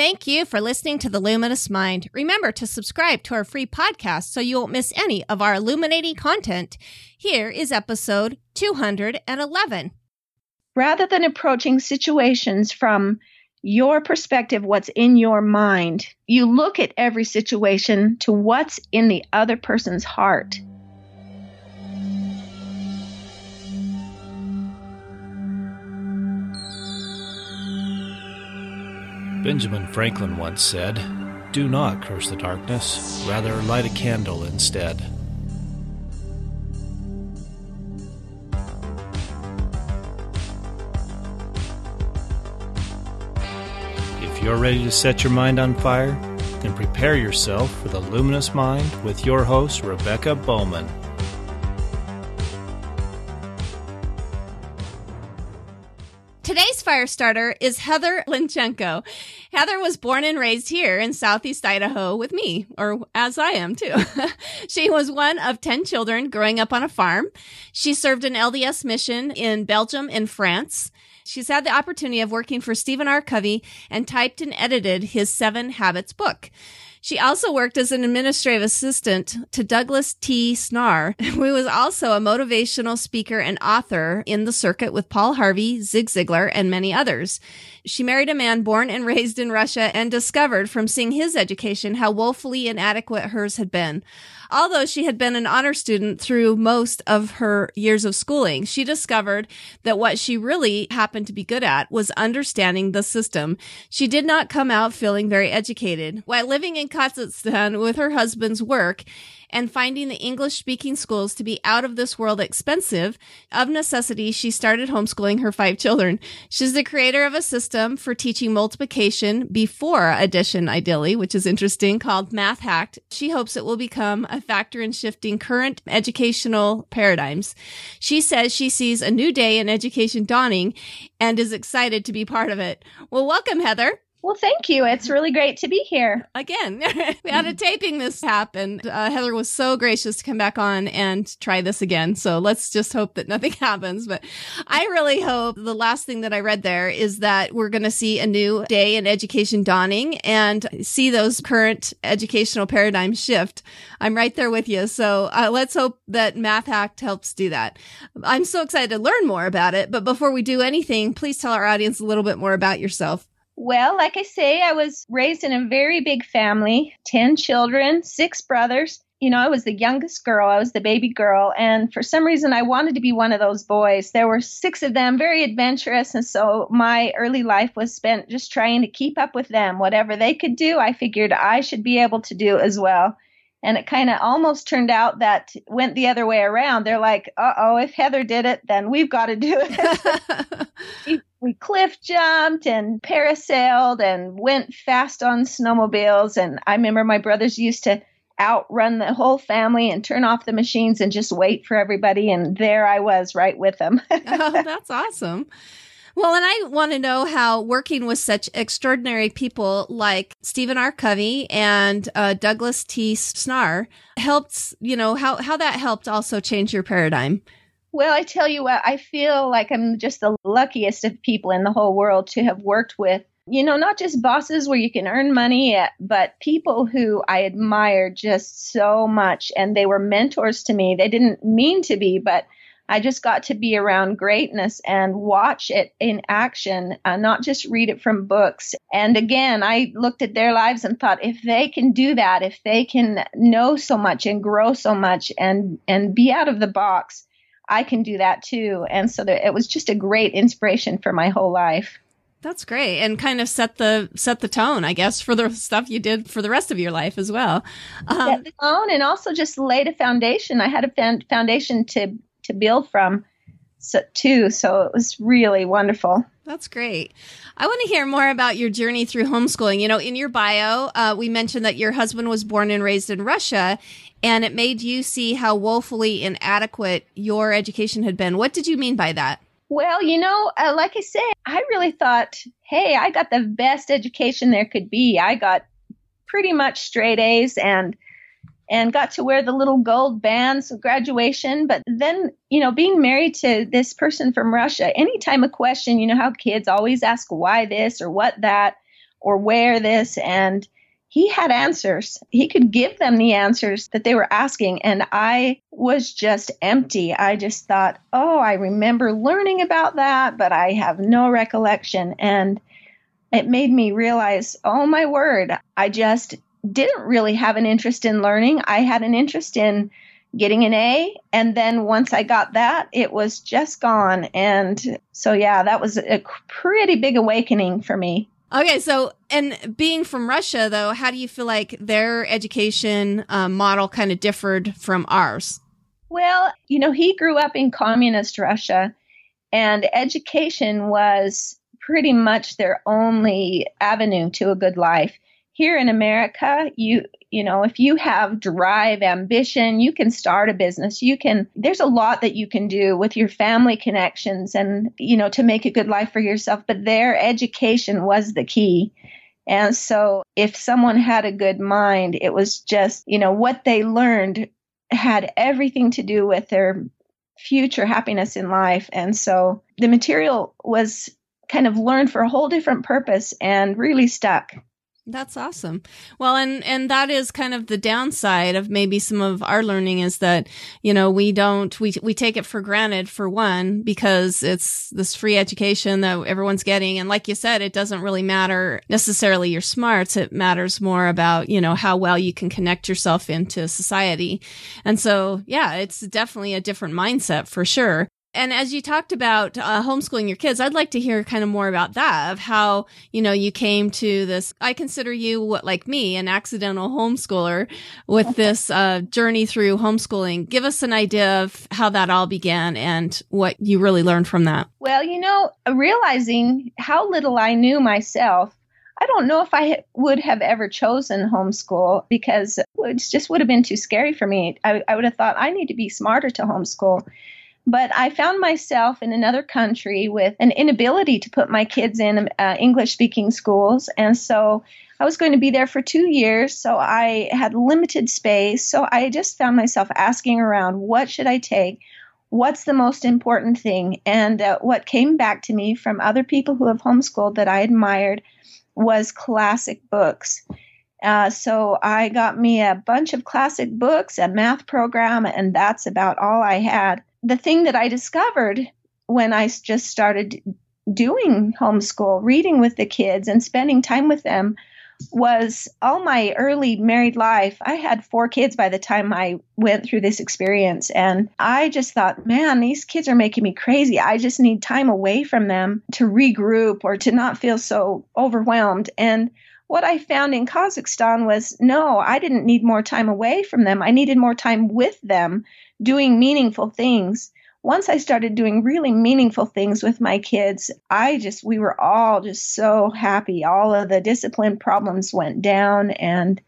Thank you for listening to The Luminous Mind. Remember to subscribe to our free podcast so you won't miss any of our illuminating content. Here is episode 211. Rather than approaching situations from your perspective, what's in your mind, you look at every situation to what's in the other person's heart. Benjamin Franklin once said, Do not curse the darkness, rather light a candle instead. If you're ready to set your mind on fire, then prepare yourself for the luminous mind with your host, Rebecca Bowman. Today's fire starter is Heather Linchenko. Heather was born and raised here in Southeast Idaho with me, or as I am too. she was one of 10 children growing up on a farm. She served an LDS mission in Belgium and France. She's had the opportunity of working for Stephen R. Covey and typed and edited his Seven Habits book. She also worked as an administrative assistant to Douglas T. Snar, who was also a motivational speaker and author in the circuit with Paul Harvey, Zig Ziglar, and many others. She married a man born and raised in Russia and discovered from seeing his education how woefully inadequate hers had been. Although she had been an honor student through most of her years of schooling, she discovered that what she really happened to be good at was understanding the system. She did not come out feeling very educated. While living in Kazakhstan with her husband's work, and finding the English speaking schools to be out of this world expensive, of necessity, she started homeschooling her five children. She's the creator of a system for teaching multiplication before addition, ideally, which is interesting, called Math Hacked. She hopes it will become a factor in shifting current educational paradigms. She says she sees a new day in education dawning and is excited to be part of it. Well, welcome, Heather. Well, thank you. It's really great to be here. Again, we had a taping this happen. Uh, Heather was so gracious to come back on and try this again. So let's just hope that nothing happens. But I really hope the last thing that I read there is that we're going to see a new day in education dawning and see those current educational paradigms shift. I'm right there with you. So uh, let's hope that Math Hacked helps do that. I'm so excited to learn more about it. But before we do anything, please tell our audience a little bit more about yourself. Well, like I say, I was raised in a very big family 10 children, six brothers. You know, I was the youngest girl, I was the baby girl. And for some reason, I wanted to be one of those boys. There were six of them, very adventurous. And so my early life was spent just trying to keep up with them. Whatever they could do, I figured I should be able to do as well. And it kind of almost turned out that went the other way around. They're like, uh oh, if Heather did it, then we've got to do it. we cliff jumped and parasailed and went fast on snowmobiles. And I remember my brothers used to outrun the whole family and turn off the machines and just wait for everybody. And there I was right with them. oh, that's awesome. Well, and I want to know how working with such extraordinary people like Stephen R. Covey and uh, Douglas T. Snar helped, you know, how, how that helped also change your paradigm. Well, I tell you what, I feel like I'm just the luckiest of people in the whole world to have worked with. You know, not just bosses where you can earn money, eh, but people who I admire just so much. And they were mentors to me. They didn't mean to be, but I just got to be around greatness and watch it in action, uh, not just read it from books. And again, I looked at their lives and thought, if they can do that, if they can know so much and grow so much and, and be out of the box, I can do that too. And so there, it was just a great inspiration for my whole life. That's great, and kind of set the set the tone, I guess, for the stuff you did for the rest of your life as well. Um, set the tone, and also just laid a foundation. I had a foundation to to build from, so, too. So it was really wonderful. That's great. I want to hear more about your journey through homeschooling. You know, in your bio, uh, we mentioned that your husband was born and raised in Russia, and it made you see how woefully inadequate your education had been. What did you mean by that? Well, you know, uh, like I say, I really thought, hey, I got the best education there could be. I got pretty much straight A's and and got to wear the little gold bands of graduation. But then, you know, being married to this person from Russia, anytime a question, you know how kids always ask why this or what that. or wear this. And he had answers. He could give them the answers that they were asking. And I was just empty. I just thought, oh, I remember learning about that, but I have no recollection. And it made me realize, oh my word, I just didn't really have an interest in learning. I had an interest in getting an A. And then once I got that, it was just gone. And so, yeah, that was a pretty big awakening for me. Okay, so and being from Russia, though, how do you feel like their education um, model kind of differed from ours? Well, you know, he grew up in communist Russia, and education was pretty much their only avenue to a good life. Here in America, you you know, if you have drive, ambition, you can start a business. You can there's a lot that you can do with your family connections and you know to make a good life for yourself, but their education was the key. And so if someone had a good mind, it was just, you know, what they learned had everything to do with their future happiness in life. And so the material was kind of learned for a whole different purpose and really stuck. That's awesome. Well, and, and that is kind of the downside of maybe some of our learning is that, you know, we don't, we, we take it for granted for one, because it's this free education that everyone's getting. And like you said, it doesn't really matter necessarily your smarts. It matters more about, you know, how well you can connect yourself into society. And so, yeah, it's definitely a different mindset for sure. And as you talked about uh, homeschooling your kids, I'd like to hear kind of more about that of how, you know, you came to this. I consider you, what, like me, an accidental homeschooler with this uh, journey through homeschooling. Give us an idea of how that all began and what you really learned from that. Well, you know, realizing how little I knew myself, I don't know if I would have ever chosen homeschool because it just would have been too scary for me. I, I would have thought I need to be smarter to homeschool. But I found myself in another country with an inability to put my kids in uh, English speaking schools. And so I was going to be there for two years. So I had limited space. So I just found myself asking around, what should I take? What's the most important thing? And uh, what came back to me from other people who have homeschooled that I admired was classic books. Uh, so I got me a bunch of classic books, a math program, and that's about all I had the thing that I discovered when I just started doing homeschool, reading with the kids and spending time with them was all my early married life. I had four kids by the time I went through this experience. And I just thought, man, these kids are making me crazy. I just need time away from them to regroup or to not feel so overwhelmed. And what I found in Kazakhstan was no, I didn't need more time away from them. I needed more time with them doing meaningful things. Once I started doing really meaningful things with my kids, I just, we were all just so happy. All of the discipline problems went down and,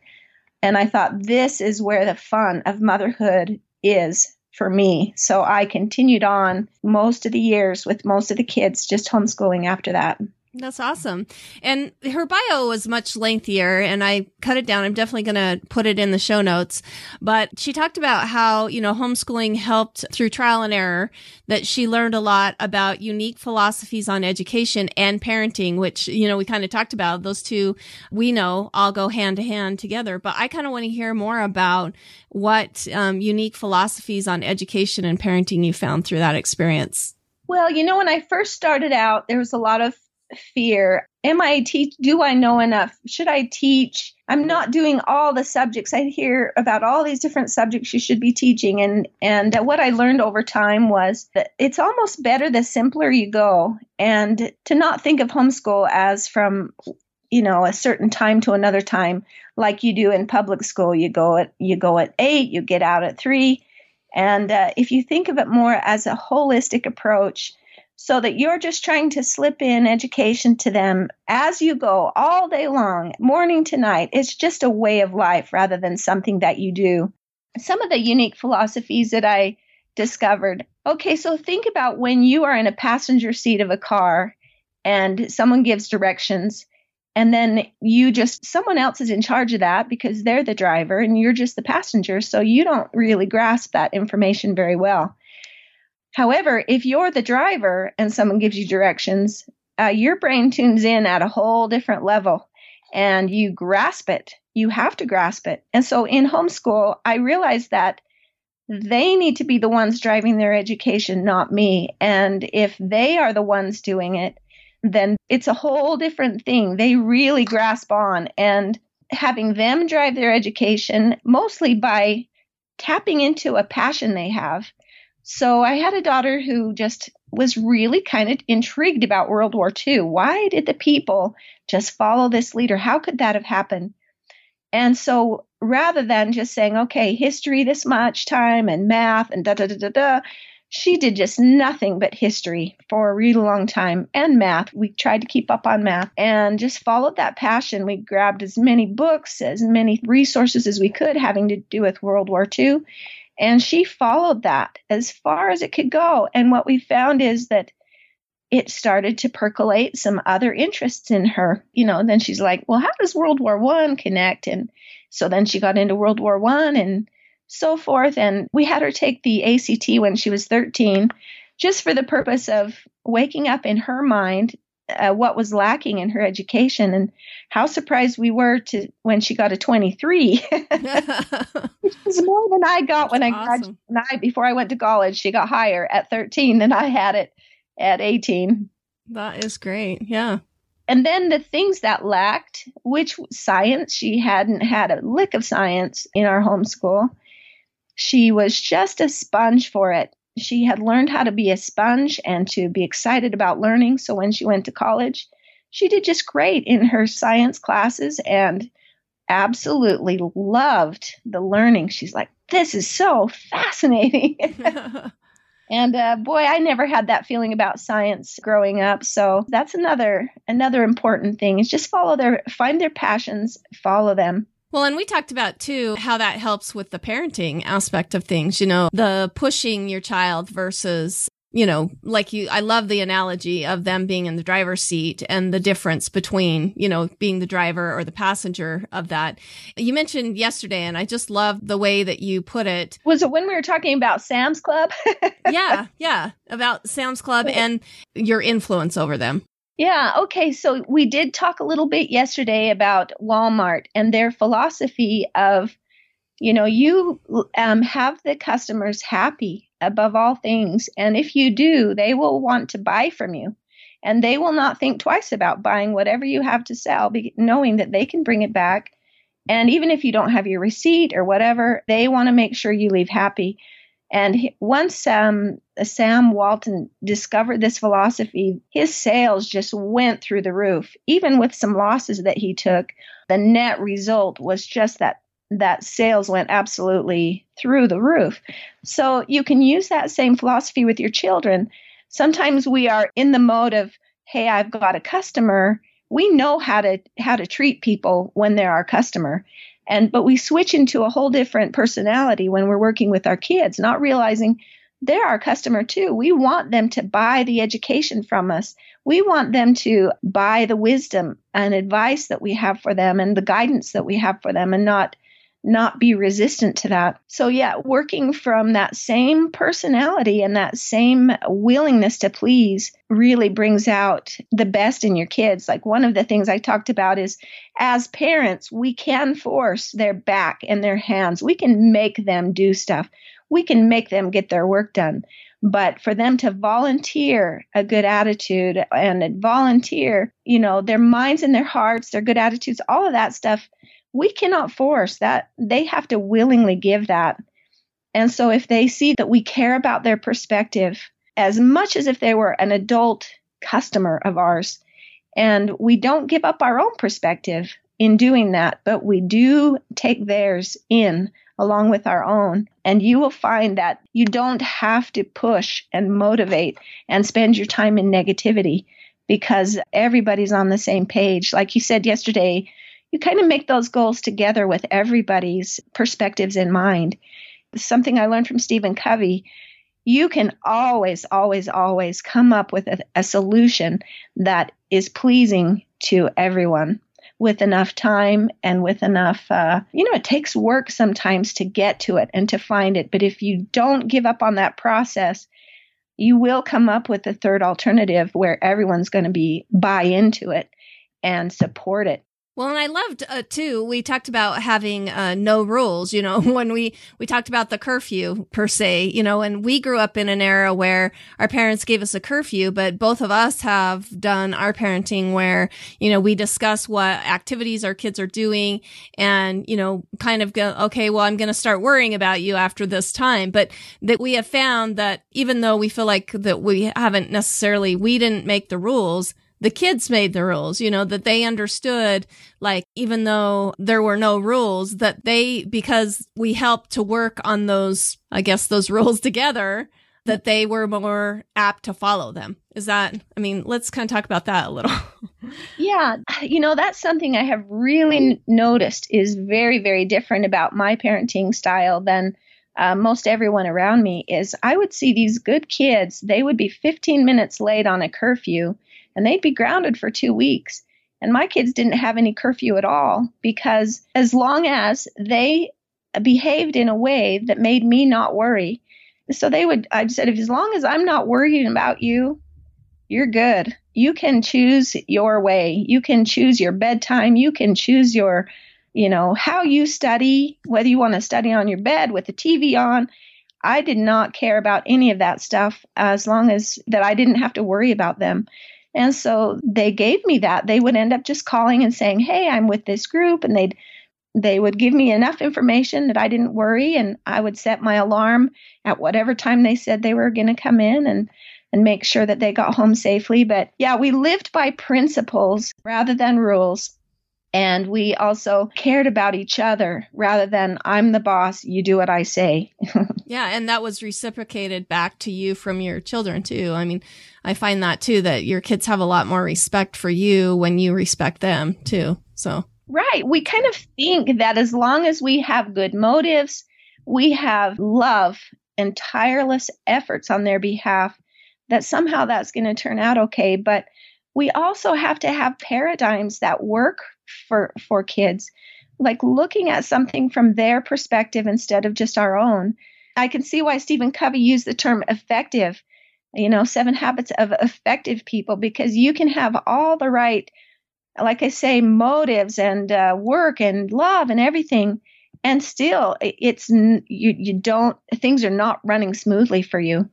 and I thought this is where the fun of motherhood is for me. So I continued on most of the years with most of the kids, just homeschooling after that. That's awesome. And her bio was much lengthier and I cut it down. I'm definitely going to put it in the show notes. But she talked about how, you know, homeschooling helped through trial and error, that she learned a lot about unique philosophies on education and parenting, which, you know, we kind of talked about. Those two, we know, all go hand to hand together. But I kind of want to hear more about what um, unique philosophies on education and parenting you found through that experience. Well, you know, when I first started out, there was a lot of fear. Am I teach? Do I know enough? Should I teach? I'm not doing all the subjects. I hear about all these different subjects you should be teaching, and and what I learned over time was that it's almost better the simpler you go, and to not think of homeschool as from you know a certain time to another time like you do in public school. You go at you go at eight, you get out at three, and uh, if you think of it more as a holistic approach so that you're just trying to slip in education to them as you go all day long, morning to night. It's just a way of life rather than something that you do. Some of the unique philosophies that I discovered. Okay, so think about when you are in a passenger seat of a car and someone gives directions and then you just someone else is in charge of that because they're the driver and you're just the passenger so you don't really grasp that information very well However, if you're the driver and someone gives you directions, uh, your brain tunes in at a whole different level. and you grasp it. You have to grasp it. And so in homeschool, I realized that they need to be the ones driving their education, not me. And if they are the ones doing it, then it's a whole different thing. They really grasp on and having them drive their education mostly by tapping into a passion they have. So I had a daughter who just was really kind of intrigued about World War II. Why did the people just follow this leader? How could that have happened? And so rather than just saying, okay, history this much time and math and da da da da da, she did just nothing but history for a really long time and math. We tried to keep up on math and just followed that passion. We grabbed as many books, as many resources as we could having to do with World War II. And she followed that as far as it could go. And what we found is that it started to percolate some other interests in her. You know, then she's like, well, how does World War One connect? And so then she got into World War One and so forth. And we had her take the ACT when she was 13, just for the purpose of waking up in her mind uh, what was lacking in her education. And how surprised we were to when she got a 23 which was more than i got That's when i awesome. graduated. Before i went to college she got higher at 13 than i had it at 18 that is great. Yeah. And then the things that lacked which science she hadn't had a lick of science in our homeschool she was just a sponge for it. She had learned how to be a sponge and to be excited about learning. So when she went to college, she did just great in her science classes and absolutely loved the learning. She's like, this is so fascinating. and uh, boy, I never had that feeling about science growing up. So that's another another important thing is just follow their find their passions, follow them. Well, and we talked about too how that helps with the parenting aspect of things, you know, the pushing your child versus, you know, like you, I love the analogy of them being in the driver's seat and the difference between, you know, being the driver or the passenger of that. You mentioned yesterday, and I just love the way that you put it. Was it when we were talking about Sam's Club? yeah, yeah, about Sam's Club and your influence over them. Yeah, okay. So we did talk a little bit yesterday about Walmart and their philosophy of, you know, you um, have the customers happy above all things. And if you do, they will want to buy from you. And they will not think twice about buying whatever you have to sell, knowing that they can bring it back. And even if you don't have your receipt or whatever, they want to make sure you leave happy. And he, once um, Sam Walton discovered this philosophy, his sales just went through the roof. Even with some losses that he took, the net result was just that that sales went absolutely through the roof. So you can use that same philosophy with your children. Sometimes we are in the mode of, "Hey, I've got a customer." We know how to how to treat people when they're our customer. And but we switch into a whole different personality when we're working with our kids, not realizing they're our customer too. We want them to buy the education from us. We want them to buy the wisdom and advice that we have for them and the guidance that we have for them and not not be resistant to that. So, yeah, working from that same personality and that same willingness to please really brings out the best in your kids. Like, one of the things I talked about is as parents, we can force their back and their hands, we can make them do stuff, we can make them get their work done. But for them to volunteer a good attitude and volunteer, you know, their minds and their hearts, their good attitudes, all of that stuff we cannot force that. They have to willingly give that. And so if they see that we care about their perspective as much as if they were an adult customer of ours, and we don't give up our own perspective in doing that, but we do take theirs in along with our own. And you will find that you don't have to push and motivate and spend your time in negativity because everybody's on the same page. Like you said yesterday, you kind of make those goals together with everybody's perspectives in mind. Something I learned from Stephen Covey you can always, always, always come up with a, a, solution that is pleasing to everyone with enough time and with enough, uh, you know, it takes work sometimes to get to it and to find it. But if you don't give up on that process, you will come up with a third alternative where everyone's going to be buy into it and support it Well, and I loved uh, too. We talked about having uh, no rules. You know, when we we talked about the curfew per se. You know, and we grew up in an era where our parents gave us a curfew, but both of us have done our parenting where you know we discuss what activities our kids are doing, and you know, kind of go, okay, well, I'm going to start worrying about you after this time. But that we have found that even though we feel like that we haven't necessarily we didn't make the rules the kids made the rules, you know, that they understood, like, even though there were no rules, that they, because we helped to work on those, I guess, those rules together, that they were more apt to follow them. Is that, I mean, let's kind of talk about that a little. yeah. You know, that's something I have really noticed is very, very different about my parenting style than uh, most everyone around me is I would see these good kids, they would be 15 minutes late on a curfew and they'd be grounded for two weeks. And my kids didn't have any curfew at all because as long as they behaved in a way that made me not worry, so they would, I said, if as long as I'm not worrying about you, you're good. You can choose your way. You can choose your bedtime. You can choose your, you know, how you study, whether you want to study on your bed with the TV on. I did not care about any of that stuff as long as that I didn't have to worry about them. And so they gave me that. They would end up just calling and saying, "Hey, I'm with this group," and they'd they would give me enough information that I didn't worry, and I would set my alarm at whatever time they said they were going to come in, and and make sure that they got home safely. But yeah, we lived by principles rather than rules. And we also cared about each other rather than I'm the boss, you do what I say. yeah, and that was reciprocated back to you from your children too. I mean, I find that too that your kids have a lot more respect for you when you respect them too. So, right. We kind of think that as long as we have good motives, we have love and tireless efforts on their behalf, that somehow that's going to turn out okay. But we also have to have paradigms that work for for kids. Like looking at something from their perspective instead of just our own i can see why stephen covey used the term effective you know seven habits of effective people because you can have all the right like i say motives and uh, work and love and everything and still it's you you don't things are not running smoothly for you.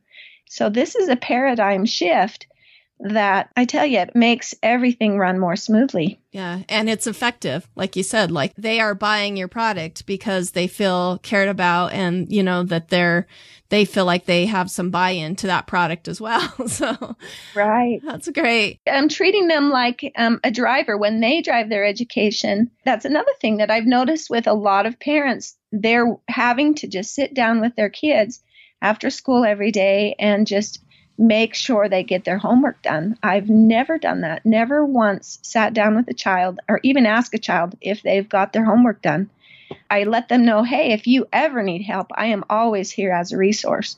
So this is a paradigm shift that I tell you, it makes everything run more smoothly. Yeah. And it's effective. Like you said, like they are buying your product because they feel cared about and, you know, that they're, they feel like they have some buy in to that product as well. so, right. That's great. I'm treating them like um, a driver when they drive their education. That's another thing that I've noticed with a lot of parents. They're having to just sit down with their kids after school every day and just make sure they get their homework done. I've never done that. Never once sat down with a child or even ask a child if they've got their homework done. I let them know, hey, if you ever need help, I am always here as a resource.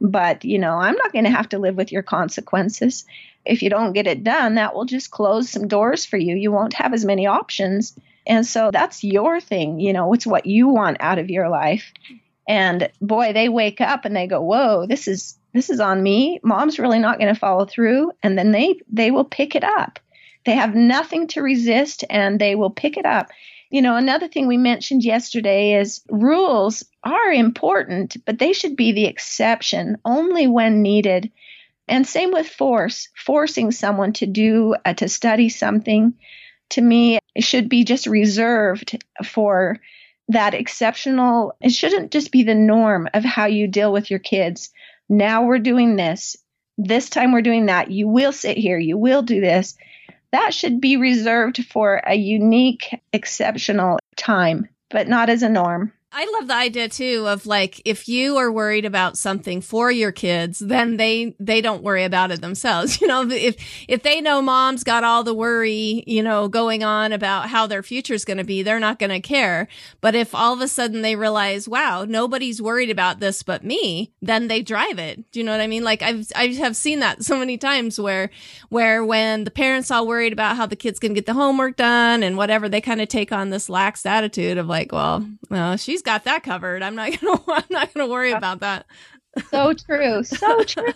But, you know, I'm not going to have to live with your consequences. If you don't get it done, that will just close some doors for you. You won't have as many options. And so that's your thing. You know, it's what you want out of your life. And boy, they wake up and they go, whoa, this is this is on me. Mom's really not going to follow through. And then they, they will pick it up. They have nothing to resist and they will pick it up. You know, another thing we mentioned yesterday is rules are important, but they should be the exception only when needed. And same with force, forcing someone to do, uh, to study something, to me, should be just reserved for that exceptional. It shouldn't just be the norm of how you deal with your kids. Now we're doing this. This time we're doing that. You will sit here. You will do this. That should be reserved for a unique, exceptional time, but not as a norm. I love the idea too of like if you are worried about something for your kids, then they they don't worry about it themselves. You know, if if they know mom's got all the worry, you know, going on about how their future is going to be, they're not going to care. But if all of a sudden they realize, wow, nobody's worried about this but me, then they drive it. Do you know what I mean? Like I've I have seen that so many times where where when the parents all worried about how the kids can get the homework done and whatever, they kind of take on this lax attitude of like, well, well, she's got that covered. I'm not gonna I'm not gonna worry about that. So true. So true.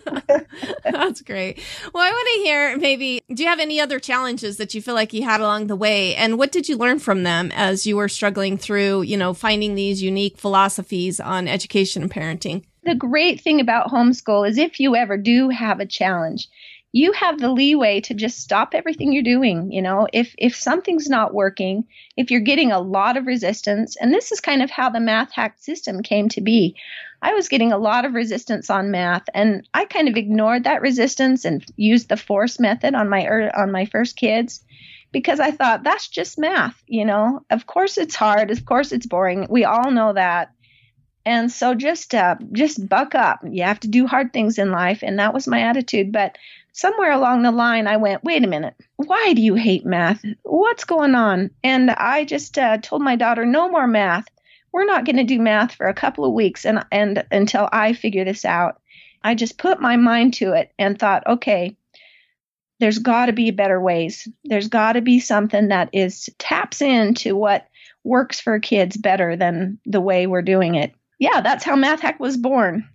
That's great. Well, I want to hear maybe, do you have any other challenges that you feel like you had along the way? And what did you learn from them as you were struggling through, you know, finding these unique philosophies on education and parenting? The great thing about homeschool is if you ever do have a challenge, you have the leeway to just stop everything you're doing you know? If if something's not working if you're getting a lot of resistance and this is kind of how the math hack system came to be. I was getting a lot of resistance on math and i kind of ignored that resistance and used the force method on my on my first kids because i thought that's just math you know? Of course it's hard of course it's boring we all know that. And so just uh, just buck up. You have to do hard things in life and that was my attitude but somewhere along the line, I went, wait a minute, why do you hate math? What's going on? And I just uh, told my daughter, no more math. We're not going to do math for a couple of weeks and, and until I figure this out. I just put my mind to it and thought, okay, there's got to be better ways. There's got to be something that is taps into what works for kids better than the way we're doing it. Yeah, that's how Math Hack was born.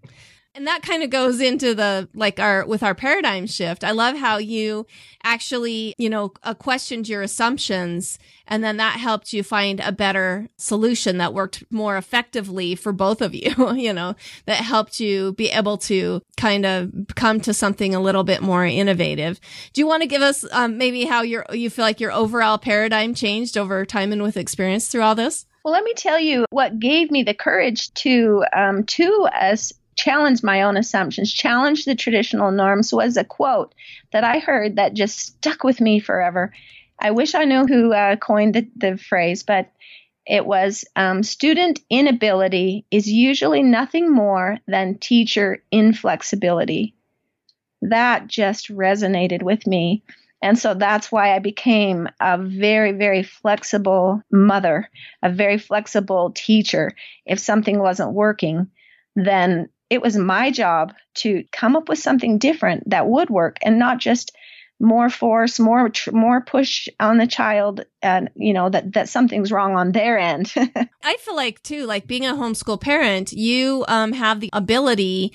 And that kind of goes into the like our with our paradigm shift. I love how you actually, you know, uh, questioned your assumptions and then that helped you find a better solution that worked more effectively for both of you, you know, that helped you be able to kind of come to something a little bit more innovative. Do you want to give us um, maybe how your you feel like your overall paradigm changed over time and with experience through all this? Well, let me tell you what gave me the courage to um, to us challenge my own assumptions, challenge the traditional norms was a quote that I heard that just stuck with me forever. I wish I knew who uh, coined the, the, phrase, but it was um, student inability is usually nothing more than teacher inflexibility. That just resonated with me. And so that's why I became a very, very flexible mother, a very flexible teacher. If something wasn't working, then it was my job to come up with something different that would work and not just more force, more tr- more push on the child, and you know that that something's wrong on their end. I feel like too, like being a homeschool parent, you um, have the ability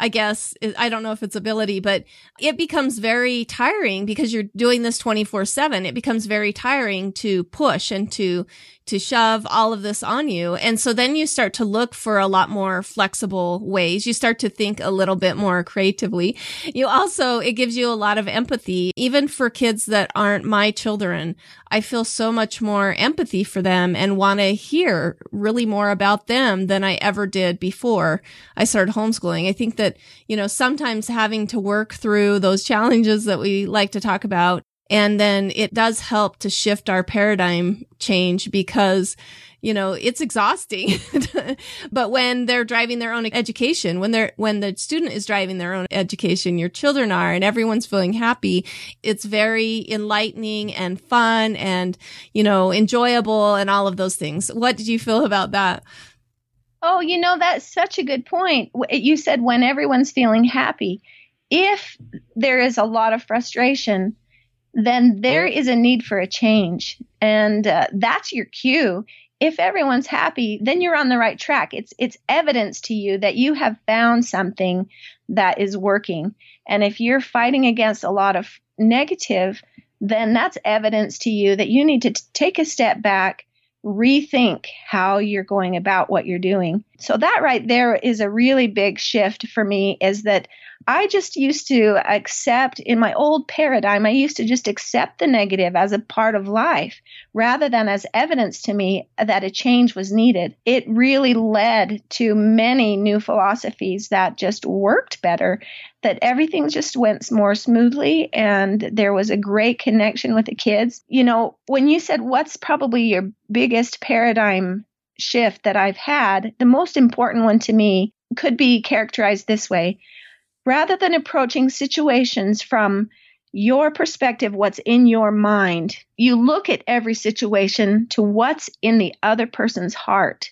I guess I don't know if it's ability, but it becomes very tiring because you're doing this 24 seven. It becomes very tiring to push and to, to shove all of this on you. And so then you start to look for a lot more flexible ways. You start to think a little bit more creatively. You also, it gives you a lot of empathy, even for kids that aren't my children. I feel so much more empathy for them and want to hear really more about them than I ever did before I started homeschooling. I think that, you know, sometimes having to work through those challenges that we like to talk about and then it does help to shift our paradigm change because you know, it's exhausting. but when they're driving their own education, when they're, when the student is driving their own education, your children are and everyone's feeling happy, it's very enlightening and fun and, you know, enjoyable and all of those things. What did you feel about that? Oh, you know, that's such a good point. You said when everyone's feeling happy. If there is a lot of frustration, then there is a need for a change. And uh, that's your cue if everyone's happy, then you're on the right track. It's it's evidence to you that you have found something that is working. And if you're fighting against a lot of negative, then that's evidence to you that you need to t- take a step back, rethink how you're going about what you're doing. So that right there is a really big shift for me is that I just used to accept in my old paradigm, I used to just accept the negative as a part of life rather than as evidence to me that a change was needed. It really led to many new philosophies that just worked better, that everything just went more smoothly and there was a great connection with the kids. You know, when you said what's probably your biggest paradigm shift that I've had, the most important one to me could be characterized this way rather than approaching situations from your perspective, what's in your mind, you look at every situation to what's in the other person's heart.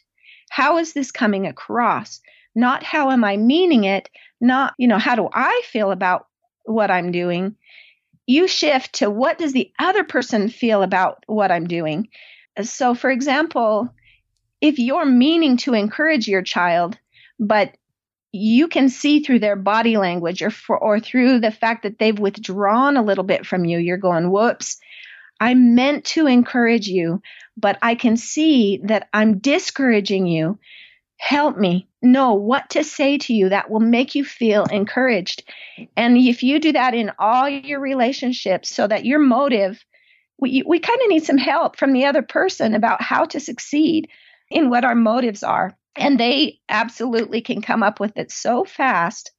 How is this coming across? Not how am I meaning it? Not, you know, how do I feel about what I'm doing? You shift to what does the other person feel about what I'm doing? So, for example, if you're meaning to encourage your child, but you can see through their body language or for, or through the fact that they've withdrawn a little bit from you you're going whoops. I meant to encourage you but i can see that i'm discouraging you. Help me. Know what to say to you that will make you feel encouraged. And if you do that in all your relationships so that your motive we, we kind of need some help from the other person about how to succeed in what our motives are and they absolutely can come up with it so fast.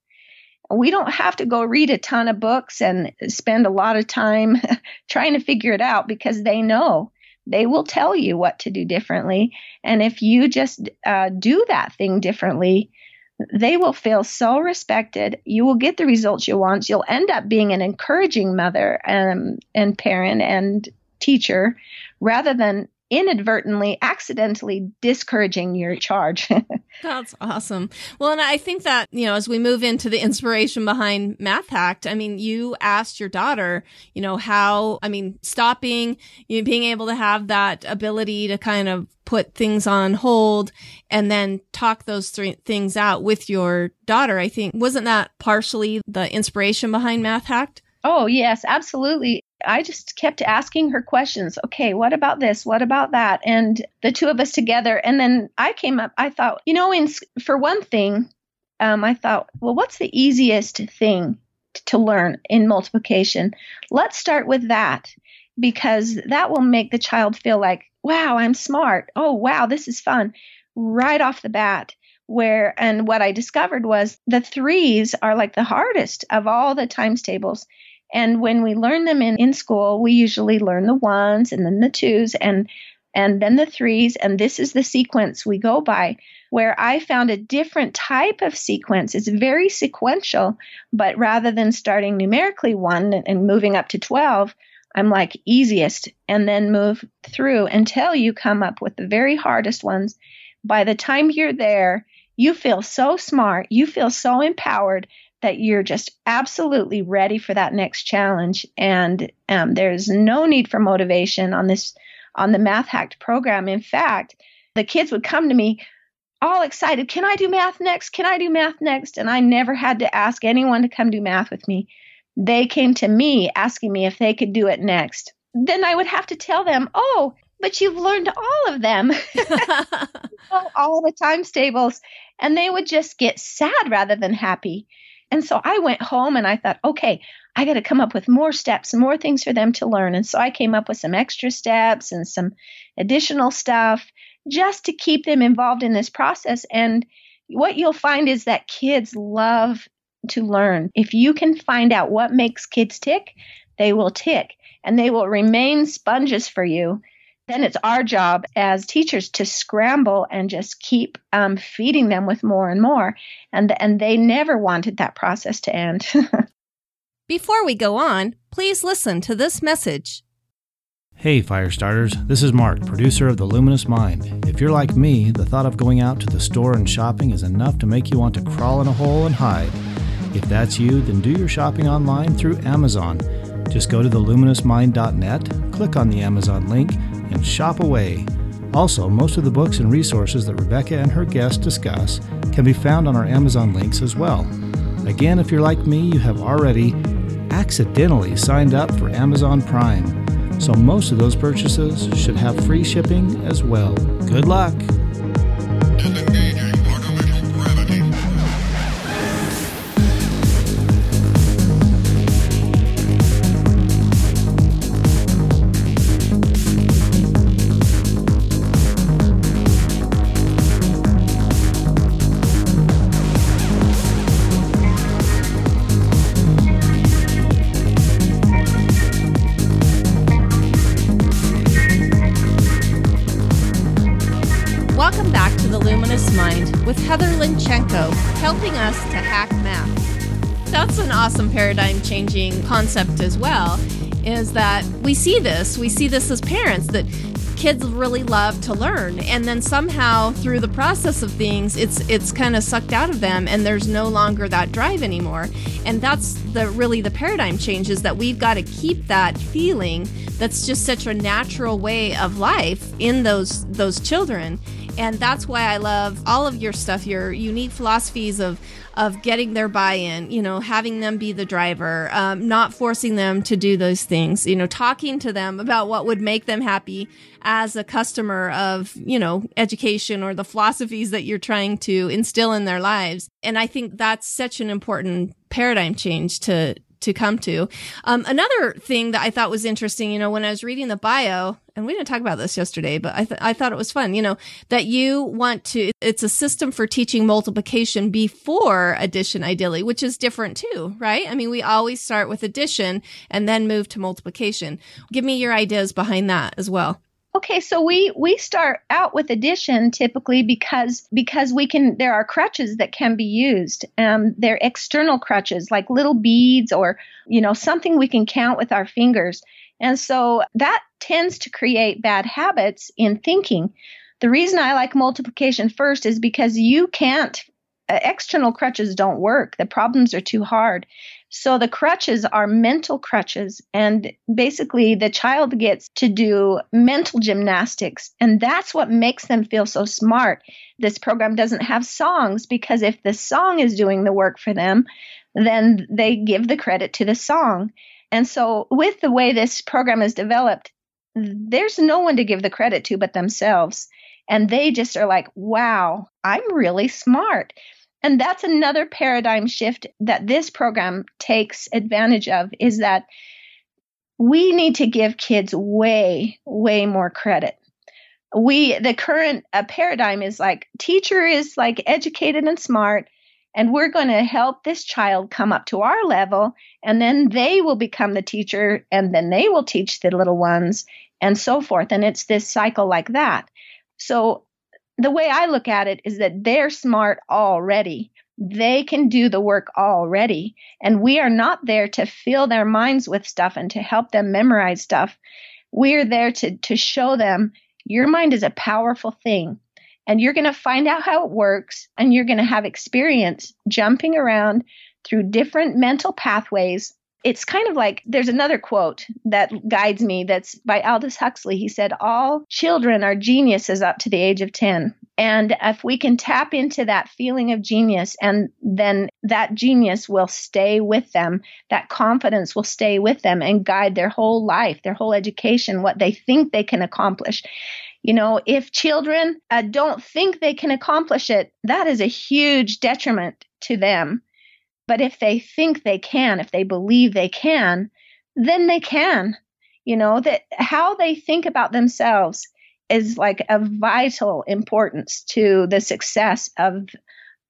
We don't have to go read a ton of books and spend a lot of time trying to figure it out because they know. They will tell you what to do differently. And if you just uh, do that thing differently, they will feel so respected. You will get the results you want. You'll end up being an encouraging mother um, and parent and teacher rather than inadvertently, accidentally discouraging your charge. That's awesome. Well, and I think that, you know, as we move into the inspiration behind Math Hacked, I mean, you asked your daughter, you know, how, I mean, stopping, you know, being able to have that ability to kind of put things on hold and then talk those three things out with your daughter. I think, wasn't that partially the inspiration behind Math Hacked? Oh, yes, absolutely. I just kept asking her questions. Okay, what about this? What about that? And the two of us together. And then I came up, I thought, you know, in, for one thing, um, I thought, well, what's the easiest thing to learn in multiplication? Let's start with that because that will make the child feel like, wow, I'm smart. Oh, wow, this is fun right off the bat. Where, and what I discovered was the threes are like the hardest of all the times tables and when we learn them in, in school, we usually learn the ones and then the twos and and then the threes. And this is the sequence we go by. Where I found a different type of sequence. It's very sequential, but rather than starting numerically one and moving up to 12, I'm like easiest and then move through until you come up with the very hardest ones. By the time you're there, you feel so smart, you feel so empowered that you're just absolutely ready for that next challenge. And um, there's no need for motivation on this on the Math Hacked program. In fact, the kids would come to me all excited. Can I do math next? Can I do math next? And I never had to ask anyone to come do math with me. They came to me asking me if they could do it next. Then I would have to tell them, oh, but you've learned all of them, all the times tables. And they would just get sad rather than happy. And so I went home and I thought, okay, I got to come up with more steps, more things for them to learn. And so I came up with some extra steps and some additional stuff just to keep them involved in this process. And what you'll find is that kids love to learn. If you can find out what makes kids tick, they will tick and they will remain sponges for you then it's our job as teachers to scramble and just keep um, feeding them with more and more. And, and they never wanted that process to end. Before we go on, please listen to this message. Hey, fire starters, this is Mark, producer of The Luminous Mind. If you're like me, the thought of going out to the store and shopping is enough to make you want to crawl in a hole and hide. If that's you, then do your shopping online through Amazon. Just go to theluminousmind.net, click on the Amazon link, and shop away. Also, most of the books and resources that Rebecca and her guests discuss can be found on our Amazon links as well. Again, if you're like me, you have already accidentally signed up for Amazon Prime, so most of those purchases should have free shipping as well. Good luck! Concept as well. Is that we see this, we see this as parents that kids really love to learn and then somehow through the process of things it's it's kind of sucked out of them and there's no longer that drive anymore and that's the really the paradigm change is that we've got to keep that feeling that's just such a natural way of life in those those children And that's why I love all of your stuff, your unique philosophies of of getting their buy-in, you know, having them be the driver, um, not forcing them to do those things, you know, talking to them about what would make them happy as a customer of, you know, education or the philosophies that you're trying to instill in their lives. And I think that's such an important paradigm change to to come to. Um, another thing that I thought was interesting, you know, when I was reading the bio, and we didn't talk about this yesterday, but I, th- I thought it was fun, you know, that you want to, it's a system for teaching multiplication before addition, ideally, which is different too, right? I mean, we always start with addition and then move to multiplication. Give me your ideas behind that as well. Okay, so we we start out with addition typically because because we can there are crutches that can be used. Um, they're external crutches like little beads or you know something we can count with our fingers, and so that tends to create bad habits in thinking. The reason I like multiplication first is because you can't uh, external crutches don't work. The problems are too hard. So the crutches are mental crutches. And basically, the child gets to do mental gymnastics. And that's what makes them feel so smart. This program doesn't have songs because if the song is doing the work for them, then they give the credit to the song. And so, with the way this program is developed, there's no one to give the credit to but themselves. And they just are like, wow, I'm really smart. And that's another paradigm shift that this program takes advantage of is that we need to give kids way, way more credit. We, the current uh, paradigm is like teacher is like educated and smart, and we're going to help this child come up to our level, and then they will become the teacher, and then they will teach the little ones, and so forth. And it's this cycle like that. So the way I look at it is that they're smart already. They can do the work already. And we are not there to fill their minds with stuff and to help them memorize stuff. We're there to, to show them your mind is a powerful thing. And you're going to find out how it works and you're going to have experience jumping around through different mental pathways it's kind of like there's another quote that guides me that's by Aldous Huxley. He said, All children are geniuses up to the age of 10. And if we can tap into that feeling of genius, and then that genius will stay with them, that confidence will stay with them and guide their whole life, their whole education, what they think they can accomplish. You know, if children uh, don't think they can accomplish it, that is a huge detriment to them but if they think they can, if they believe they can, then they can. You know, that how they think about themselves is like a vital importance to the success of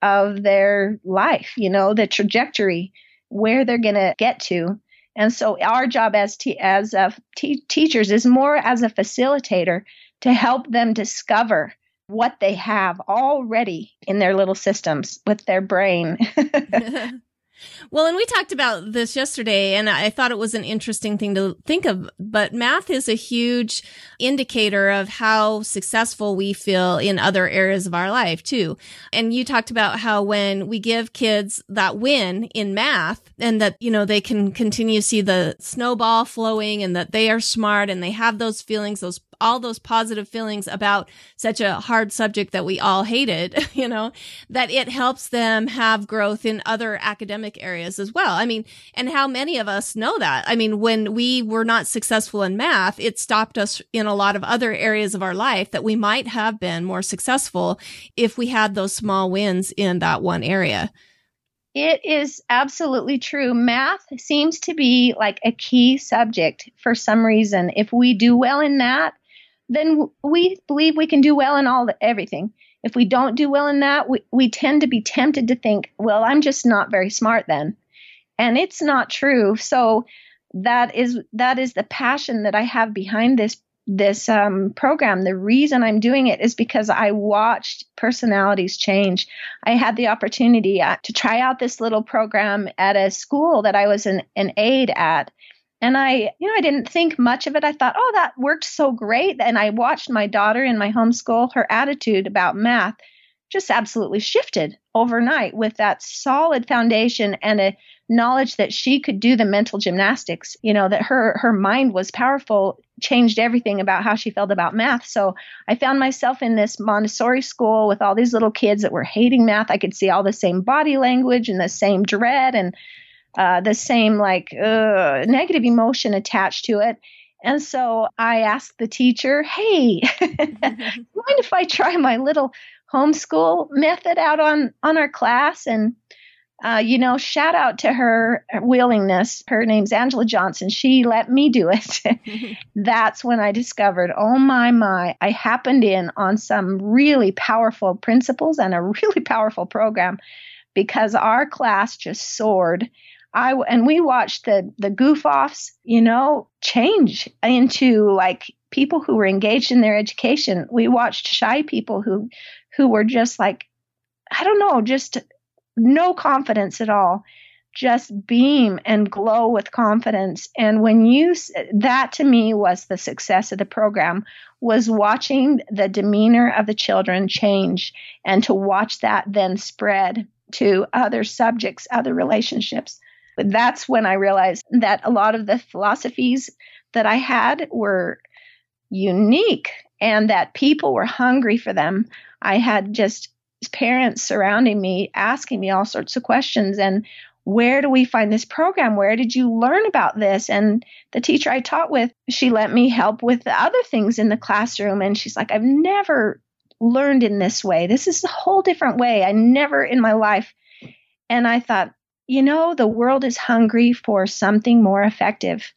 of their life, you know, the trajectory where they're going to get to. And so our job as t- as uh, teachers is more as a facilitator to help them discover what they have already in their little systems with their brain. Well, and we talked about this yesterday, and I thought it was an interesting thing to think of. But math is a huge indicator of how successful we feel in other areas of our life, too. And you talked about how when we give kids that win in math and that, you know, they can continue to see the snowball flowing and that they are smart and they have those feelings, those all those positive feelings about such a hard subject that we all hated, you know, that it helps them have growth in other academic areas as well. I mean, and how many of us know that? I mean, when we were not successful in math, it stopped us in a lot of other areas of our life that we might have been more successful if we had those small wins in that one area. It is absolutely true. Math seems to be like a key subject for some reason. If we do well in that, then we believe we can do well in all the, everything. If we don't do well in that, we, we tend to be tempted to think, well, I'm just not very smart then. And it's not true. So that is that is the passion that I have behind this this um, program. The reason I'm doing it is because I watched personalities change. I had the opportunity uh, to try out this little program at a school that I was an, an aide at. And I, you know, I didn't think much of it. I thought, oh, that worked so great. And I watched my daughter in my homeschool, her attitude about math just absolutely shifted overnight with that solid foundation and a knowledge that she could do the mental gymnastics, you know, that her her mind was powerful changed everything about how she felt about math. So I found myself in this Montessori school with all these little kids that were hating math. I could see all the same body language and the same dread and uh, the same like uh, negative emotion attached to it. And so I asked the teacher, "Hey, mind if I try my little homeschool method out on on our class?" And uh, you know, shout out to her willingness. Her name's Angela Johnson. She let me do it. That's when I discovered, oh my, my, I happened in on some really powerful principles and a really powerful program because our class just soared. I and we watched the the goof offs, you know, change into like people who were engaged in their education. We watched shy people who who were just like I don't know, just no confidence at all just beam and glow with confidence and when you that to me was the success of the program was watching the demeanor of the children change and to watch that then spread to other subjects other relationships that's when i realized that a lot of the philosophies that i had were unique and that people were hungry for them. I had just parents surrounding me asking me all sorts of questions and where do we find this program? Where did you learn about this? And the teacher i taught with she let me help with the other things in the classroom and she's like i've never learned in this way. This is a whole different way. I never in my life. And i thought you know the world is hungry for something more effective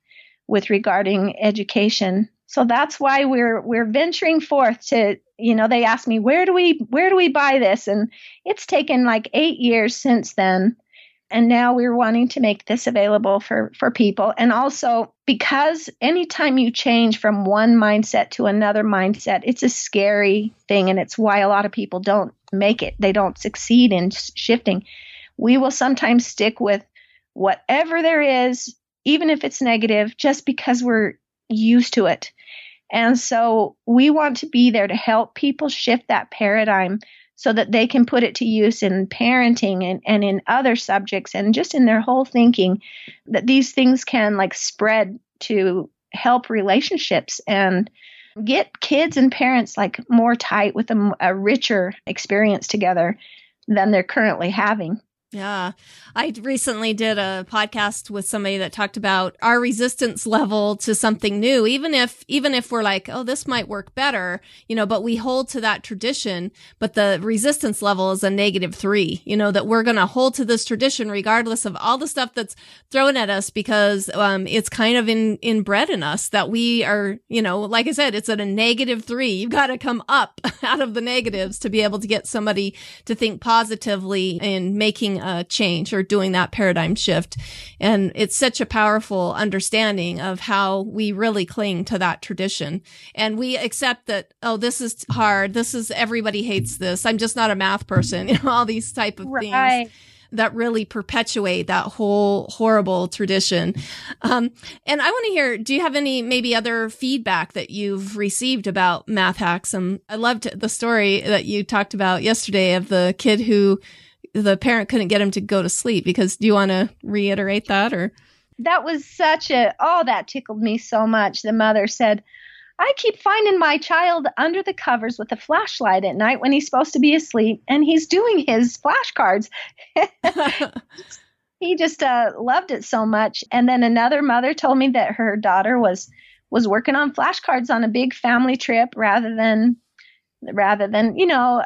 with regarding education. So that's why we're we're venturing forth to you know they asked me where do we where do we buy this? And it's taken like 8 years since then. And now we're wanting to make this available for for people. And also because anytime you change from one mindset to another mindset it's a scary thing and it's why a lot of people don't make it. They don't succeed in shifting we will sometimes stick with whatever there is even if it's negative just because we're used to it and so we want to be there to help people shift that paradigm so that they can put it to use in parenting and, and in other subjects and just in their whole thinking that these things can like spread to help relationships and get kids and parents like more tight with a, a richer experience together than they're currently having. Yeah. I recently did a podcast with somebody that talked about our resistance level to something new, even if, even if we're like, oh, this might work better, you know, but we hold to that tradition, but the resistance level is a negative three, you know, that we're going to hold to this tradition regardless of all the stuff that's thrown at us because, um, it's kind of in, inbred in us that we are, you know, like I said, it's at a negative three. You've got to come up out of the negatives to be able to get somebody to think positively in making a change or doing that paradigm shift. And it's such a powerful understanding of how we really cling to that tradition. And we accept that, oh, this is hard. This is, everybody hates this. I'm just not a math person. You know, all these type of right. things that really perpetuate that whole horrible tradition. Um, and I want to hear, do you have any maybe other feedback that you've received about math hacks? Um, I loved the story that you talked about yesterday of the kid who the parent couldn't get him to go to sleep because do you want to reiterate that or? That was such a oh that tickled me so much. The mother said i keep finding my child under the covers with a flashlight at night when he's supposed to be asleep and he's doing his flashcards. He just uh, loved it so much. And then another mother told me that her daughter was was working on flashcards on a big family trip rather than rather than you know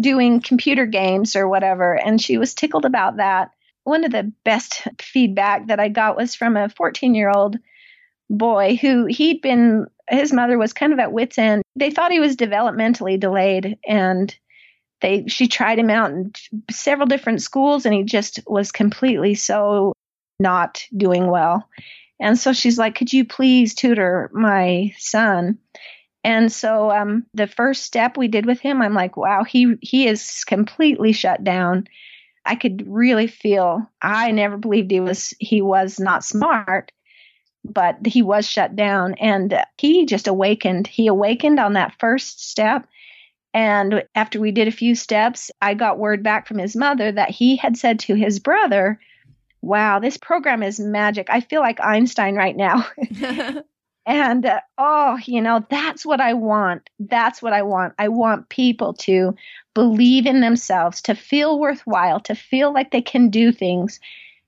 doing computer games or whatever. And she was tickled about that. One of the best feedback that I got was from a 14 year old boy who he'd been, his mother was kind of at wit's end. They thought he was developmentally delayed and they, she tried him out in several different schools and he just was completely so not doing well. And so she's like, could you please tutor my son? And so um, the first step we did with him, I'm like, wow, he he is completely shut down. I could really feel. I never believed he was he was not smart, but he was shut down, and he just awakened. He awakened on that first step. And after we did a few steps, I got word back from his mother that he had said to his brother, Wow, this program is magic. I feel like Einstein right now. And uh, oh, you know, that's what I want. That's what I want. I want people to believe in themselves, to feel worthwhile, to feel like they can do things.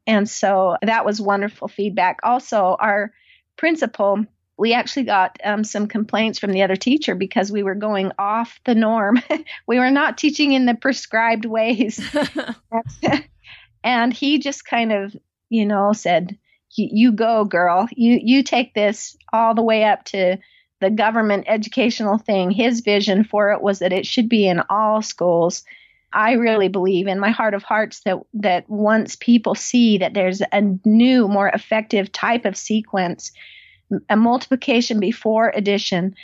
And so that was wonderful feedback. Also, our principal, we actually got um, some complaints from the other teacher because we were going off the norm. we were not teaching in the prescribed ways. and he just kind of, you know, said, you go girl. You you take this all the way up to the government educational thing. His vision for it was that it should be in all schools. I really believe in my heart of hearts that that once people see that there's a new more effective type of sequence a multiplication before addition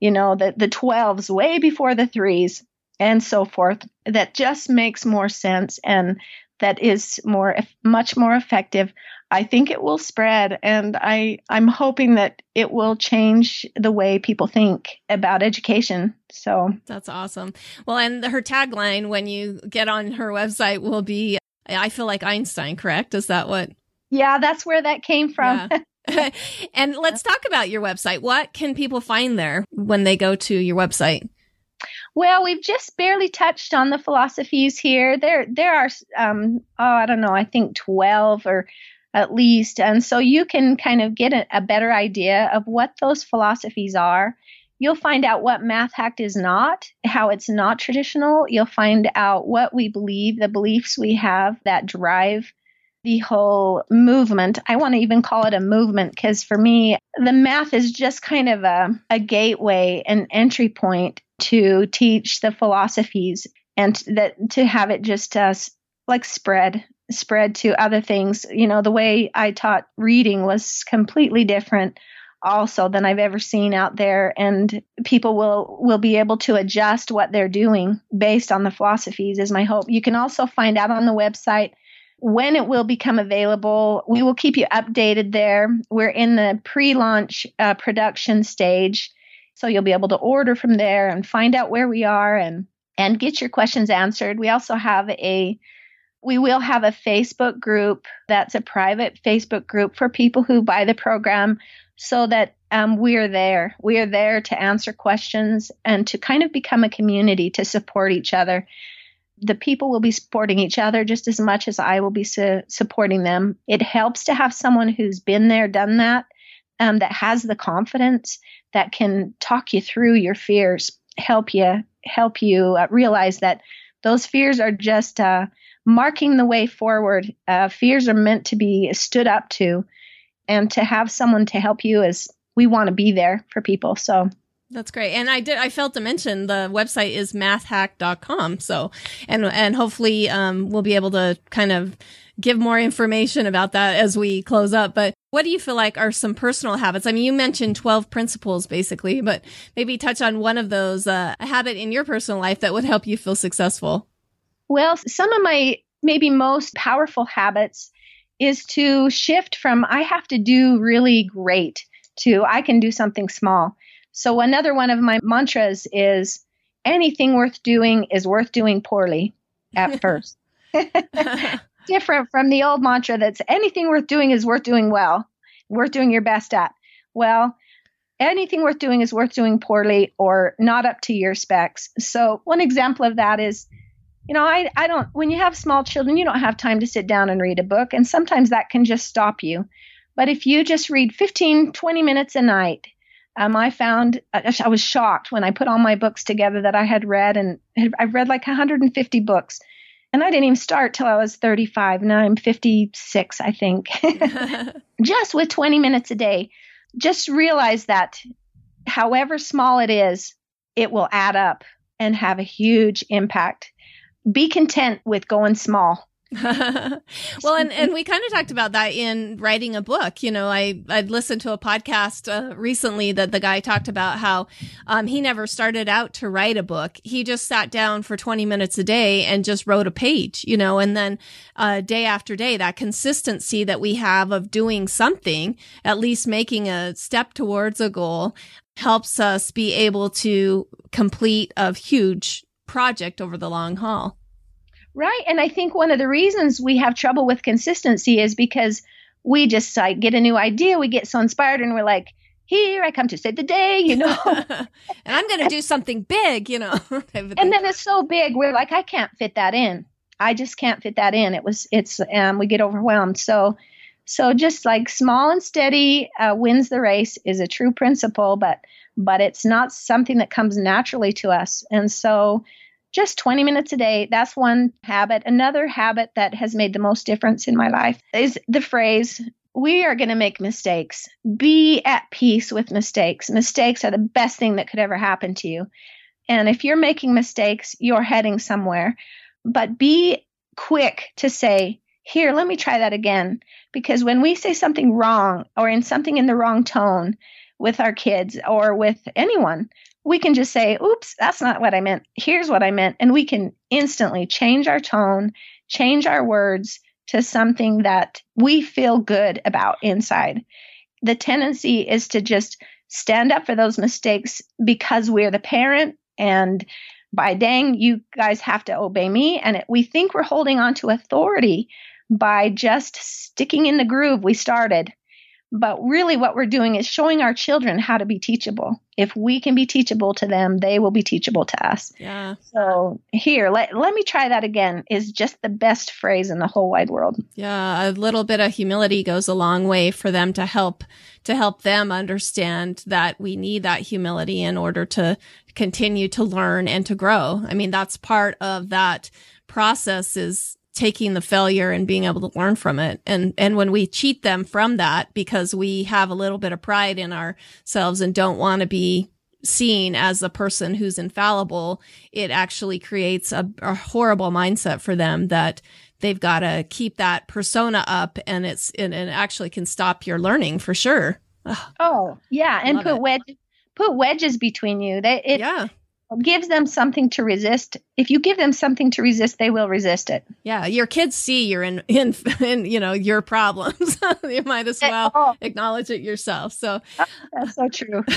you know the the 12s way before the 3s and so forth that just makes more sense and that is more much more effective I think it will spread, and I I'm hoping that it will change the way people think about education. So that's awesome. Well, and her tagline when you get on her website will be "I feel like Einstein." Correct? Is that what? Yeah, that's where that came from. Yeah. and let's talk about your website. What can people find there when they go to your website? Well, we've just barely touched on the philosophies here. There, there are, um, oh, I don't know, I think twelve or at least. And so you can kind of get a, a better idea of what those philosophies are. You'll find out what Math Hacked is not, how it's not traditional. You'll find out what we believe, the beliefs we have that drive the whole movement. I want to even call it a movement because for me, the math is just kind of a, a gateway, an entry point to teach the philosophies and that to have it just uh, like spread spread to other things. You know, the way I taught reading was completely different also than I've ever seen out there and people will will be able to adjust what they're doing based on the philosophies is my hope. You can also find out on the website when it will become available. We will keep you updated there. We're in the pre-launch uh, production stage, so you'll be able to order from there and find out where we are and and get your questions answered. We also have a we will have a Facebook group that's a private Facebook group for people who buy the program so that um, we're there. We are there to answer questions and to kind of become a community to support each other. The people will be supporting each other just as much as I will be su- supporting them. It helps to have someone who's been there, done that, um, that has the confidence that can talk you through your fears, help you help you uh, realize that those fears are just uh, marking the way forward. Uh, fears are meant to be stood up to, and to have someone to help you is we want to be there for people. So that's great. And I did, I failed to mention the website is mathhack.com. So, and, and hopefully, um, we'll be able to kind of give more information about that as we close up. But what do you feel like are some personal habits? I mean, you mentioned 12 principles basically, but maybe touch on one of those, uh, a habit in your personal life that would help you feel successful. Well, some of my maybe most powerful habits is to shift from I have to do really great to I can do something small. So another one of my mantras is anything worth doing is worth doing poorly at first. Different from the old mantra that's anything worth doing is worth doing well, worth doing your best at. Well, anything worth doing is worth doing poorly or not up to your specs. So, one example of that is you know, I, I don't, when you have small children, you don't have time to sit down and read a book. And sometimes that can just stop you. But if you just read 15, 20 minutes a night, um, I found, I was shocked when I put all my books together that I had read, and I've read like 150 books. And I didn't even start till I was 35. Now I'm 56, I think. just with 20 minutes a day. Just realize that however small it is, it will add up and have a huge impact be content with going small. well, and, and we kind of talked about that in writing a book. You know, I, I'd listened to a podcast uh, recently that the guy talked about how um, he never started out to write a book. He just sat down for 20 minutes a day and just wrote a page, you know, and then uh, day after day, that consistency that we have of doing something, at least making a step towards a goal, helps us be able to complete a huge project over the long haul. Right. And I think one of the reasons we have trouble with consistency is because we just like get a new idea, we get so inspired and we're like, here I come to save the day, you know. and I'm going to do something big, you know. and then it's so big, we're like, I can't fit that in. I just can't fit that in. It was, it's, um, we get overwhelmed. So, so just like small and steady uh, wins the race is a true principle, but, but it's not something that comes naturally to us. And so, just 20 minutes a day. That's one habit. Another habit that has made the most difference in my life is the phrase we are going to make mistakes. Be at peace with mistakes. Mistakes are the best thing that could ever happen to you. And if you're making mistakes, you're heading somewhere. But be quick to say, here, let me try that again. Because when we say something wrong or in something in the wrong tone with our kids or with anyone, we can just say, oops, that's not what I meant. Here's what I meant. And we can instantly change our tone, change our words, to something that we feel good about inside. The tendency is to just stand up for those mistakes because we're the parent and by dang, you guys have to obey me. And it, we think we're holding on to authority by just sticking in the groove we started. But really, what we're doing is showing our children how to be teachable. If we can be teachable to them, they will be teachable to us. Yeah. So, here, let, let me try that again is just the best phrase in the whole wide world. Yeah. A little bit of humility goes a long way for them to help, to help them understand that we need that humility in order to continue to learn and to grow. I mean, that's part of that process is taking the failure and being able to learn from it. And, and when we cheat them from that because we have a little bit of pride in ourselves and don't want to be seen as a person who's infallible, it actually creates a, a horrible mindset for them that they've got to keep that persona up and it's, and it actually can stop your learning for sure. Ugh. Oh yeah. And put wedge, put wedges between you. They, it, yeah gives them something to resist. If you give them something to resist, they will resist it. Yeah, your kids see you're in in, in you know your problems. you might as well acknowledge it yourself. So that's so true.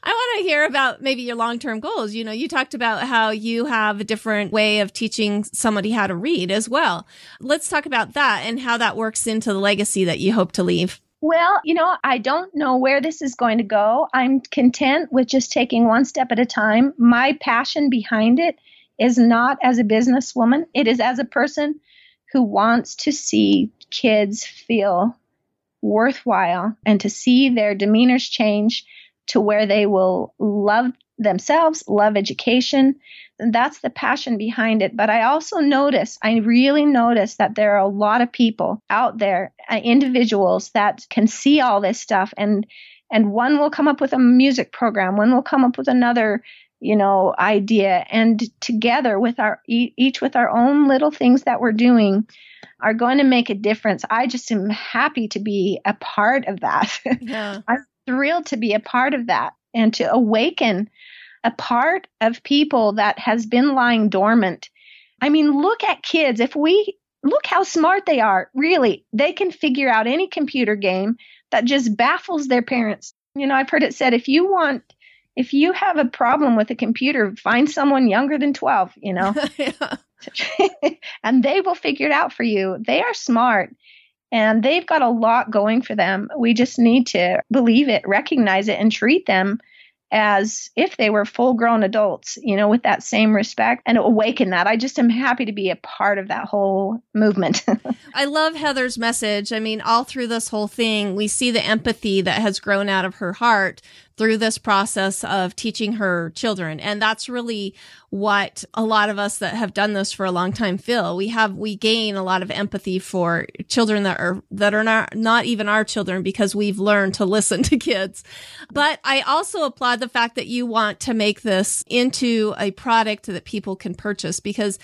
I want to hear about maybe your long term goals. You know, you talked about how you have a different way of teaching somebody how to read as well. Let's talk about that and how that works into the legacy that you hope to leave. Well, you know, I don't know where this is going to go. I'm content with just taking one step at a time. My passion behind it is not as a businesswoman, it is as a person who wants to see kids feel worthwhile and to see their demeanors change to where they will love themselves, love education, that's the passion behind it. But I also notice, I really notice that there are a lot of people out there, uh, individuals that can see all this stuff and and one will come up with a music program, one will come up with another, you know, idea and together with our each with our own little things that we're doing are going to make a difference. I just am happy to be a part of that. Yeah. I'm thrilled to be a part of that and to awaken a part of people that has been lying dormant. I mean, look at kids. If we look how smart they are, really, they can figure out any computer game that just baffles their parents. You know, I've heard it said if you want, if you have a problem with a computer, find someone younger than 12, you know, and they will figure it out for you. They are smart and they've got a lot going for them. We just need to believe it, recognize it, and treat them as if they were full grown adults, you know, with that same respect and awaken that. I just am happy to be a part of that whole movement. I love Heather's message. I mean, all through this whole thing, we see the empathy that has grown out of her heart through this process of teaching her children. And that's really what a lot of us that have done this for a long time feel. We have, we gain a lot of empathy for children that are, that are not, not even our children because we've learned to listen to kids. But I also applaud the fact that you want to make this into a product that people can purchase because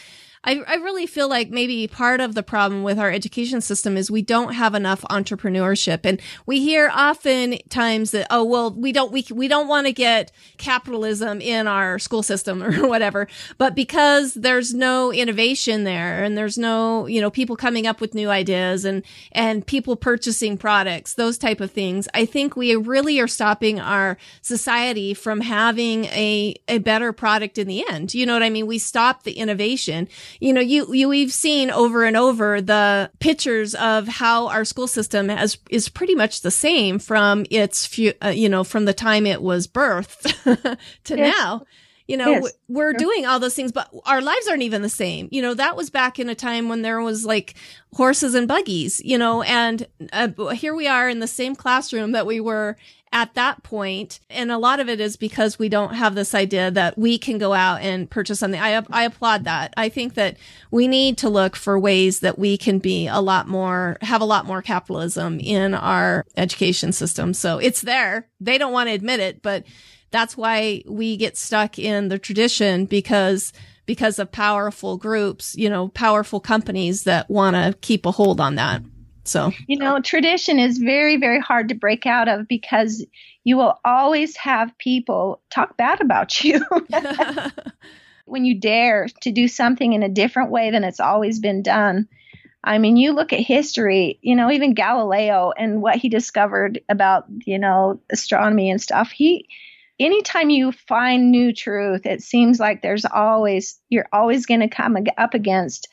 I, I really feel like maybe part of the problem with our education system is we don't have enough entrepreneurship. And we hear often times that, oh, well, we don't, we, we don't want to get capitalism in our school system or whatever. But because there's no innovation there and there's no, you know, people coming up with new ideas and, and people purchasing products, those type of things, I think we really are stopping our society from having a, a better product in the end. You know what I mean? We stop the innovation you know, you, you, we've seen over and over the pictures of how our school system has, is pretty much the same from its, few, uh, you know, from the time it was birthed to now you know yes. we're doing all those things but our lives aren't even the same. You know that was back in a time when there was like horses and buggies you know and uh, here we are in the same classroom that we were at that point and a lot of it is because we don't have this idea that we can go out and purchase something. I i applaud that. I think that we need to look for ways that we can be a lot more have a lot more capitalism in our education system. So it's there. They don't want to admit it but that's why we get stuck in the tradition because because of powerful groups, you know, powerful companies that want to keep a hold on that. So, you know, tradition is very, very hard to break out of because you will always have people talk bad about you. when you dare to do something in a different way than it's always been done. I mean, you look at history, you know, even Galileo and what he discovered about, you know, astronomy and stuff. He anytime you find new truth, it seems like there's always, you're always going to come up against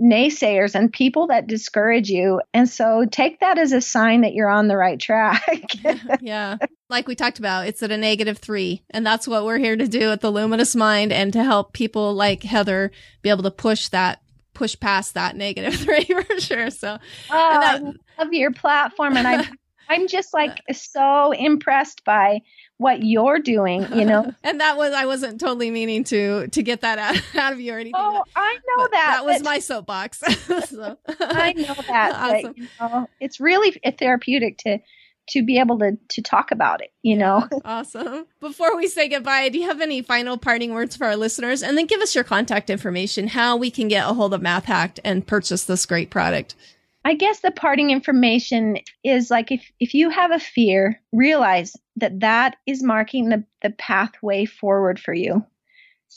naysayers and people that discourage you. And so take that as a sign that you're on the right track. yeah. Like we talked about, it's at a negative three. And that's what we're here to do at the Luminous Mind and to help people like Heather be able to push that push past that negative three for sure. So oh, that, I love your platform and I'm I'm just like so impressed by what you're doing, you know. and that was I wasn't totally meaning to to get that out, out of you or anything. Oh, I know that. That was my soapbox. so. I know that. Awesome. But, you know, it's really therapeutic to to be able to to talk about it, you know. awesome. Before we say goodbye, do you have any final parting words for our listeners? And then give us your contact information, how we can get a hold of Math Hacked and purchase this great product. I guess the parting information is like if, if you have a fear, realize that that is marking the, the pathway forward for you.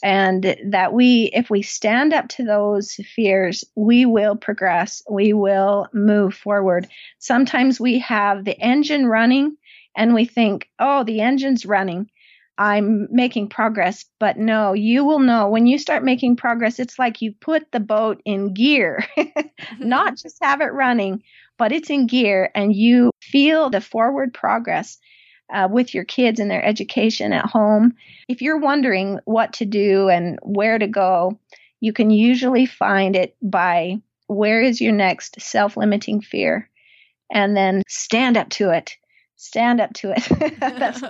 And that we, if we stand up to those fears, we will progress. We will move forward. Sometimes we have the engine running and we think, oh, the engine's running. I'm making progress. But no, you will know when you start making progress, it's like you put the boat in gear, not just have it running, but it's in gear and you feel the forward progress. Uh, with your kids and their education at home. If you're wondering what to do and where to go, you can usually find it by where is your next self limiting fear? And then stand up to it. Stand up to it. That's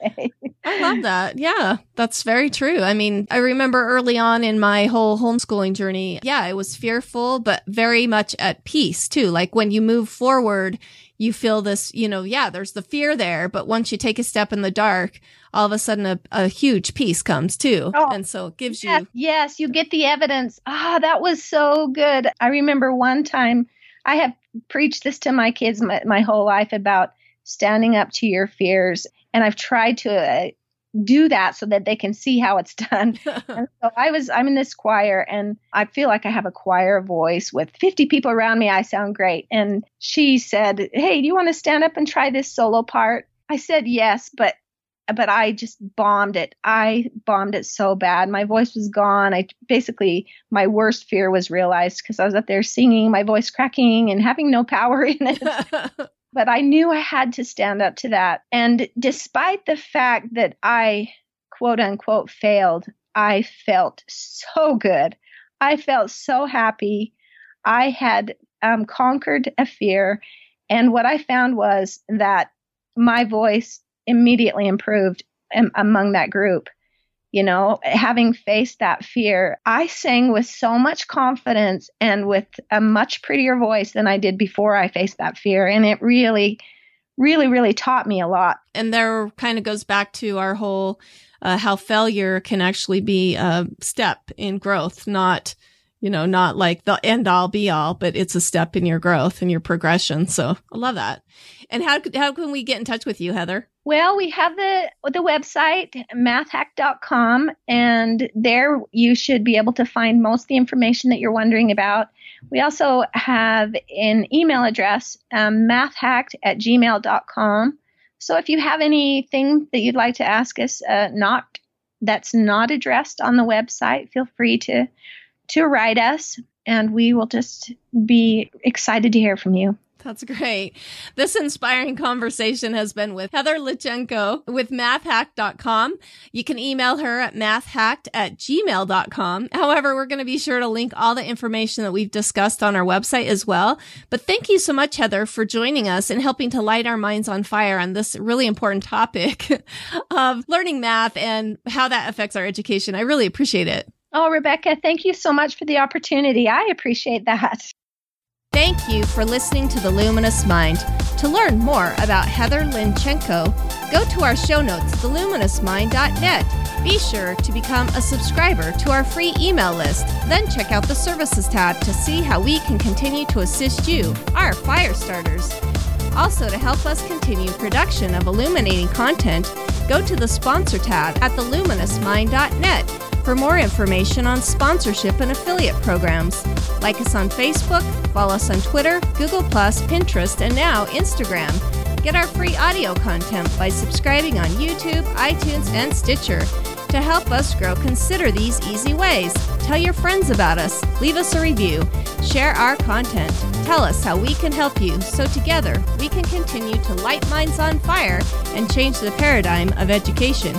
I love that. Yeah, that's very true. I mean, I remember early on in my whole homeschooling journey, yeah, I was fearful, but very much at peace too. Like when you move forward, you feel this, you know, yeah, there's the fear there, but once you take a step in the dark, all of a sudden a, a huge peace comes too. Oh, and so it gives yes, you. Yes, you get the evidence. Ah, oh, that was so good. I remember one time I have preached this to my kids my, my whole life about standing up to your fears and I've tried to uh, do that so that they can see how it's done. and so I was I'm in this choir and I feel like I have a choir voice with 50 people around me. I sound great. And she said, "Hey, do you want to stand up and try this solo part?" I said, "Yes, but but I just bombed it. I bombed it so bad. My voice was gone. I basically my worst fear was realized because I was up there singing, my voice cracking and having no power in it but I knew I had to stand up to that. And despite the fact that I quote unquote failed, I felt so good. I felt so happy. I had um, conquered a fear. And what I found was that my voice immediately improved among that group. You know, having faced that fear, I sang with so much confidence and with a much prettier voice than I did before I faced that fear. And it really, really, really taught me a lot. And there kind of goes back to our whole uh, how failure can actually be a step in growth, not you know, not like the end all be all, but it's a step in your growth and your progression. So I love that. And how how can we get in touch with you, Heather? Well, we have the the website mathhack.com and there you should be able to find most of the information that you're wondering about. We also have an email address, um, mathhacked at gmail.com. So if you have anything that you'd like to ask us, uh, not that's not addressed on the website, feel free to to write us, and we will just be excited to hear from you. That's great. This inspiring conversation has been with Heather Linchenko with mathhack.com. You can email her at mathhacked at gmail.com. However, we're going to be sure to link all the information that we've discussed on our website as well. But thank you so much, Heather, for joining us and helping to light our minds on fire on this really important topic of learning math and how that affects our education. I really appreciate it. Oh, Rebecca, thank you so much for the opportunity. I appreciate that. Thank you for listening to The Luminous Mind. To learn more about Heather Linchenko, go to our show notes, theluminousmind.net. Be sure to become a subscriber to our free email list. Then check out the Services tab to see how we can continue to assist you, our fire starters. Also, to help us continue production of illuminating content, go to the Sponsor tab at theluminousmind.net for more information on sponsorship and affiliate programs. Like us on Facebook, follow us on Twitter, Google, Pinterest, and now Instagram. Get our free audio content by subscribing on YouTube, iTunes, and Stitcher. To help us grow, consider these easy ways. Tell your friends about us, leave us a review, share our content, tell us how we can help you so together we can continue to light minds on fire and change the paradigm of education.